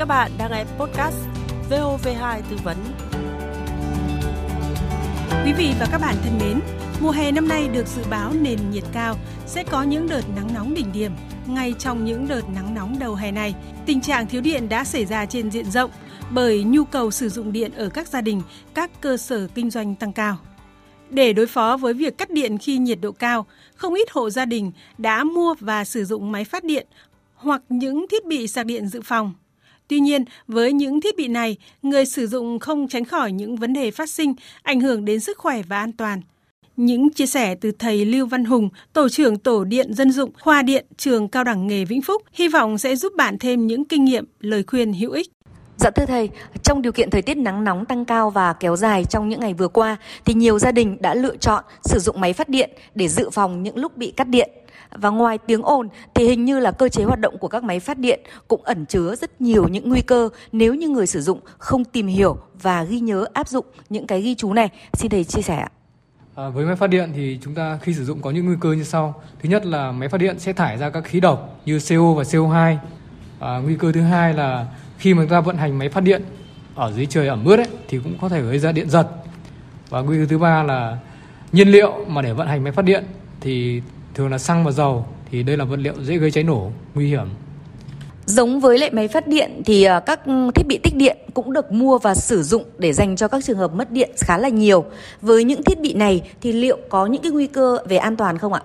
các bạn đang nghe podcast VOV2 tư vấn. Quý vị và các bạn thân mến, mùa hè năm nay được dự báo nền nhiệt cao, sẽ có những đợt nắng nóng đỉnh điểm. Ngay trong những đợt nắng nóng đầu hè này, tình trạng thiếu điện đã xảy ra trên diện rộng bởi nhu cầu sử dụng điện ở các gia đình, các cơ sở kinh doanh tăng cao. Để đối phó với việc cắt điện khi nhiệt độ cao, không ít hộ gia đình đã mua và sử dụng máy phát điện hoặc những thiết bị sạc điện dự phòng. Tuy nhiên, với những thiết bị này, người sử dụng không tránh khỏi những vấn đề phát sinh, ảnh hưởng đến sức khỏe và an toàn. Những chia sẻ từ thầy Lưu Văn Hùng, tổ trưởng tổ điện dân dụng khoa điện trường cao đẳng nghề Vĩnh Phúc, hy vọng sẽ giúp bạn thêm những kinh nghiệm, lời khuyên hữu ích. Dạ thưa thầy, trong điều kiện thời tiết nắng nóng tăng cao và kéo dài trong những ngày vừa qua thì nhiều gia đình đã lựa chọn sử dụng máy phát điện để dự phòng những lúc bị cắt điện. Và ngoài tiếng ồn thì hình như là cơ chế hoạt động của các máy phát điện cũng ẩn chứa rất nhiều những nguy cơ nếu như người sử dụng không tìm hiểu và ghi nhớ áp dụng những cái ghi chú này. Xin thầy chia sẻ ạ. À, với máy phát điện thì chúng ta khi sử dụng có những nguy cơ như sau. Thứ nhất là máy phát điện sẽ thải ra các khí độc như CO và CO2. À, nguy cơ thứ hai là khi mà chúng ta vận hành máy phát điện ở dưới trời ẩm ướt ấy, thì cũng có thể gây ra điện giật. Và nguy cơ thứ ba là nhiên liệu mà để vận hành máy phát điện thì thường là xăng và dầu thì đây là vật liệu dễ gây cháy nổ nguy hiểm Giống với lệ máy phát điện thì à, các thiết bị tích điện cũng được mua và sử dụng để dành cho các trường hợp mất điện khá là nhiều. Với những thiết bị này thì liệu có những cái nguy cơ về an toàn không ạ?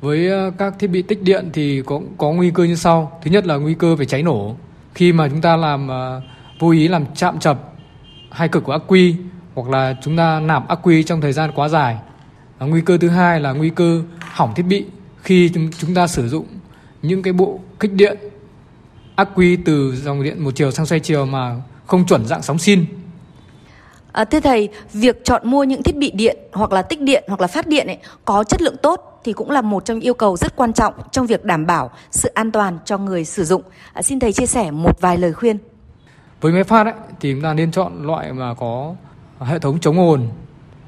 Với à, các thiết bị tích điện thì có có nguy cơ như sau. Thứ nhất là nguy cơ về cháy nổ. Khi mà chúng ta làm uh, vô ý làm chạm chập hai cực của ắc quy hoặc là chúng ta nạp ắc quy trong thời gian quá dài. À, nguy cơ thứ hai là nguy cơ hỏng thiết bị khi chúng, ta sử dụng những cái bộ kích điện ắc quy từ dòng điện một chiều sang xoay chiều mà không chuẩn dạng sóng sin. À, thưa thầy, việc chọn mua những thiết bị điện hoặc là tích điện hoặc là phát điện ấy, có chất lượng tốt thì cũng là một trong những yêu cầu rất quan trọng trong việc đảm bảo sự an toàn cho người sử dụng. À, xin thầy chia sẻ một vài lời khuyên. Với máy phát ấy, thì chúng ta nên chọn loại mà có hệ thống chống ồn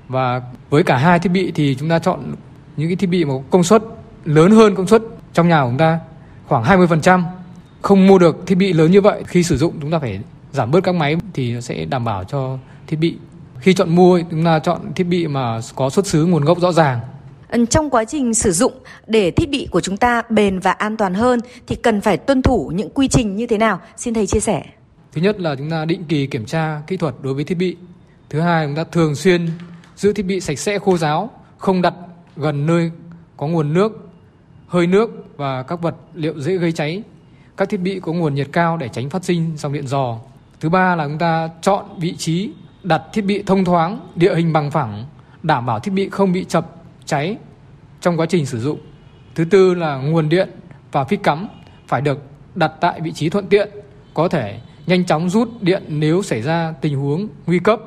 và với cả hai thiết bị thì chúng ta chọn những cái thiết bị mà có công suất lớn hơn công suất trong nhà của chúng ta khoảng 20%. Không mua được thiết bị lớn như vậy khi sử dụng chúng ta phải giảm bớt các máy thì nó sẽ đảm bảo cho thiết bị. Khi chọn mua chúng ta chọn thiết bị mà có xuất xứ nguồn gốc rõ ràng. Trong quá trình sử dụng để thiết bị của chúng ta bền và an toàn hơn thì cần phải tuân thủ những quy trình như thế nào? Xin thầy chia sẻ. Thứ nhất là chúng ta định kỳ kiểm tra kỹ thuật đối với thiết bị. Thứ hai chúng ta thường xuyên giữ thiết bị sạch sẽ khô ráo, không đặt gần nơi có nguồn nước, hơi nước và các vật liệu dễ gây cháy. Các thiết bị có nguồn nhiệt cao để tránh phát sinh dòng điện dò. Thứ ba là chúng ta chọn vị trí đặt thiết bị thông thoáng, địa hình bằng phẳng, đảm bảo thiết bị không bị chập cháy trong quá trình sử dụng. Thứ tư là nguồn điện và phích cắm phải được đặt tại vị trí thuận tiện, có thể nhanh chóng rút điện nếu xảy ra tình huống nguy cấp.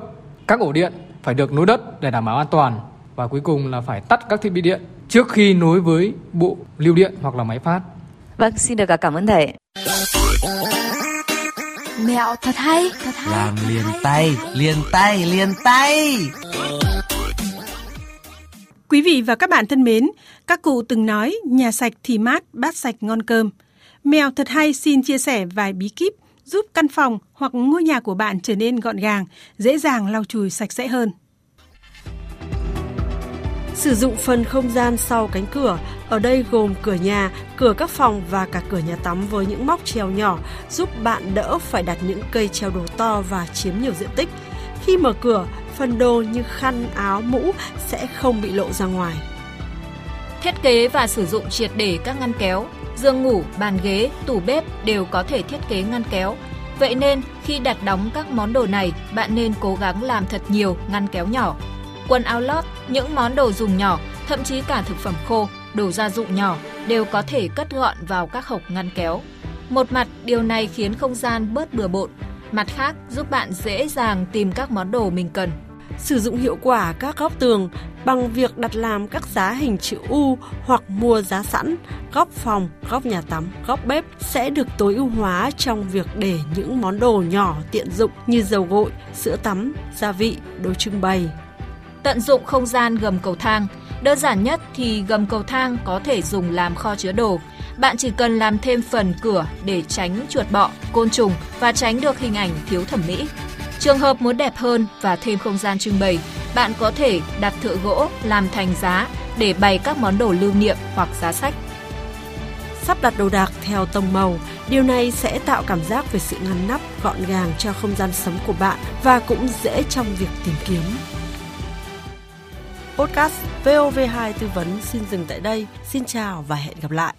Các ổ điện phải được nối đất để đảm bảo an toàn và cuối cùng là phải tắt các thiết bị điện trước khi nối với bộ lưu điện hoặc là máy phát. Vâng, xin được cảm ơn thầy. Mẹo thật hay, thật hay. Làm liền tay, liền tay, liền tay. Quý vị và các bạn thân mến, các cụ từng nói nhà sạch thì mát, bát sạch ngon cơm. Mèo thật hay xin chia sẻ vài bí kíp giúp căn phòng hoặc ngôi nhà của bạn trở nên gọn gàng, dễ dàng lau chùi sạch sẽ hơn. Sử dụng phần không gian sau cánh cửa, ở đây gồm cửa nhà, cửa các phòng và cả cửa nhà tắm với những móc treo nhỏ giúp bạn đỡ phải đặt những cây treo đồ to và chiếm nhiều diện tích. Khi mở cửa, phần đồ như khăn, áo, mũ sẽ không bị lộ ra ngoài. Thiết kế và sử dụng triệt để các ngăn kéo, giường ngủ, bàn ghế, tủ bếp đều có thể thiết kế ngăn kéo. Vậy nên, khi đặt đóng các món đồ này, bạn nên cố gắng làm thật nhiều ngăn kéo nhỏ. Quần áo lót, những món đồ dùng nhỏ, thậm chí cả thực phẩm khô, đồ gia dụng nhỏ đều có thể cất gọn vào các hộc ngăn kéo. Một mặt, điều này khiến không gian bớt bừa bộn, mặt khác giúp bạn dễ dàng tìm các món đồ mình cần. Sử dụng hiệu quả các góc tường bằng việc đặt làm các giá hình chữ U hoặc mua giá sẵn, góc phòng, góc nhà tắm, góc bếp sẽ được tối ưu hóa trong việc để những món đồ nhỏ tiện dụng như dầu gội, sữa tắm, gia vị, đồ trưng bày. Tận dụng không gian gầm cầu thang. Đơn giản nhất thì gầm cầu thang có thể dùng làm kho chứa đồ. Bạn chỉ cần làm thêm phần cửa để tránh chuột bọ, côn trùng và tránh được hình ảnh thiếu thẩm mỹ. Trường hợp muốn đẹp hơn và thêm không gian trưng bày, bạn có thể đặt thợ gỗ làm thành giá để bày các món đồ lưu niệm hoặc giá sách. Sắp đặt đồ đạc theo tông màu, điều này sẽ tạo cảm giác về sự ngăn nắp, gọn gàng cho không gian sống của bạn và cũng dễ trong việc tìm kiếm. Podcast VOV2 tư vấn xin dừng tại đây. Xin chào và hẹn gặp lại.